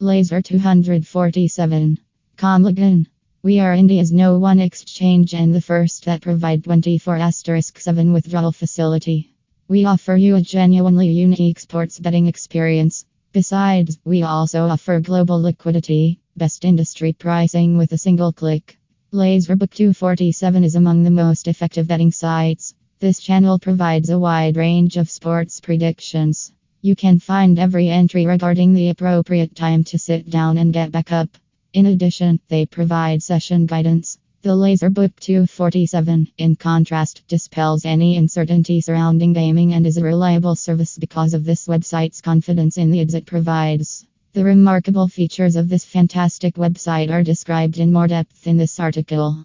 Laser 247. Com Login. We are India's no one exchange and the first that provide 24 7 withdrawal facility. We offer you a genuinely unique sports betting experience. Besides, we also offer global liquidity, best industry pricing with a single click. Laserbook 247 is among the most effective betting sites. This channel provides a wide range of sports predictions. You can find every entry regarding the appropriate time to sit down and get back up. In addition, they provide session guidance. The Laserbook 247, in contrast, dispels any uncertainty surrounding gaming and is a reliable service because of this website's confidence in the ads it provides. The remarkable features of this fantastic website are described in more depth in this article.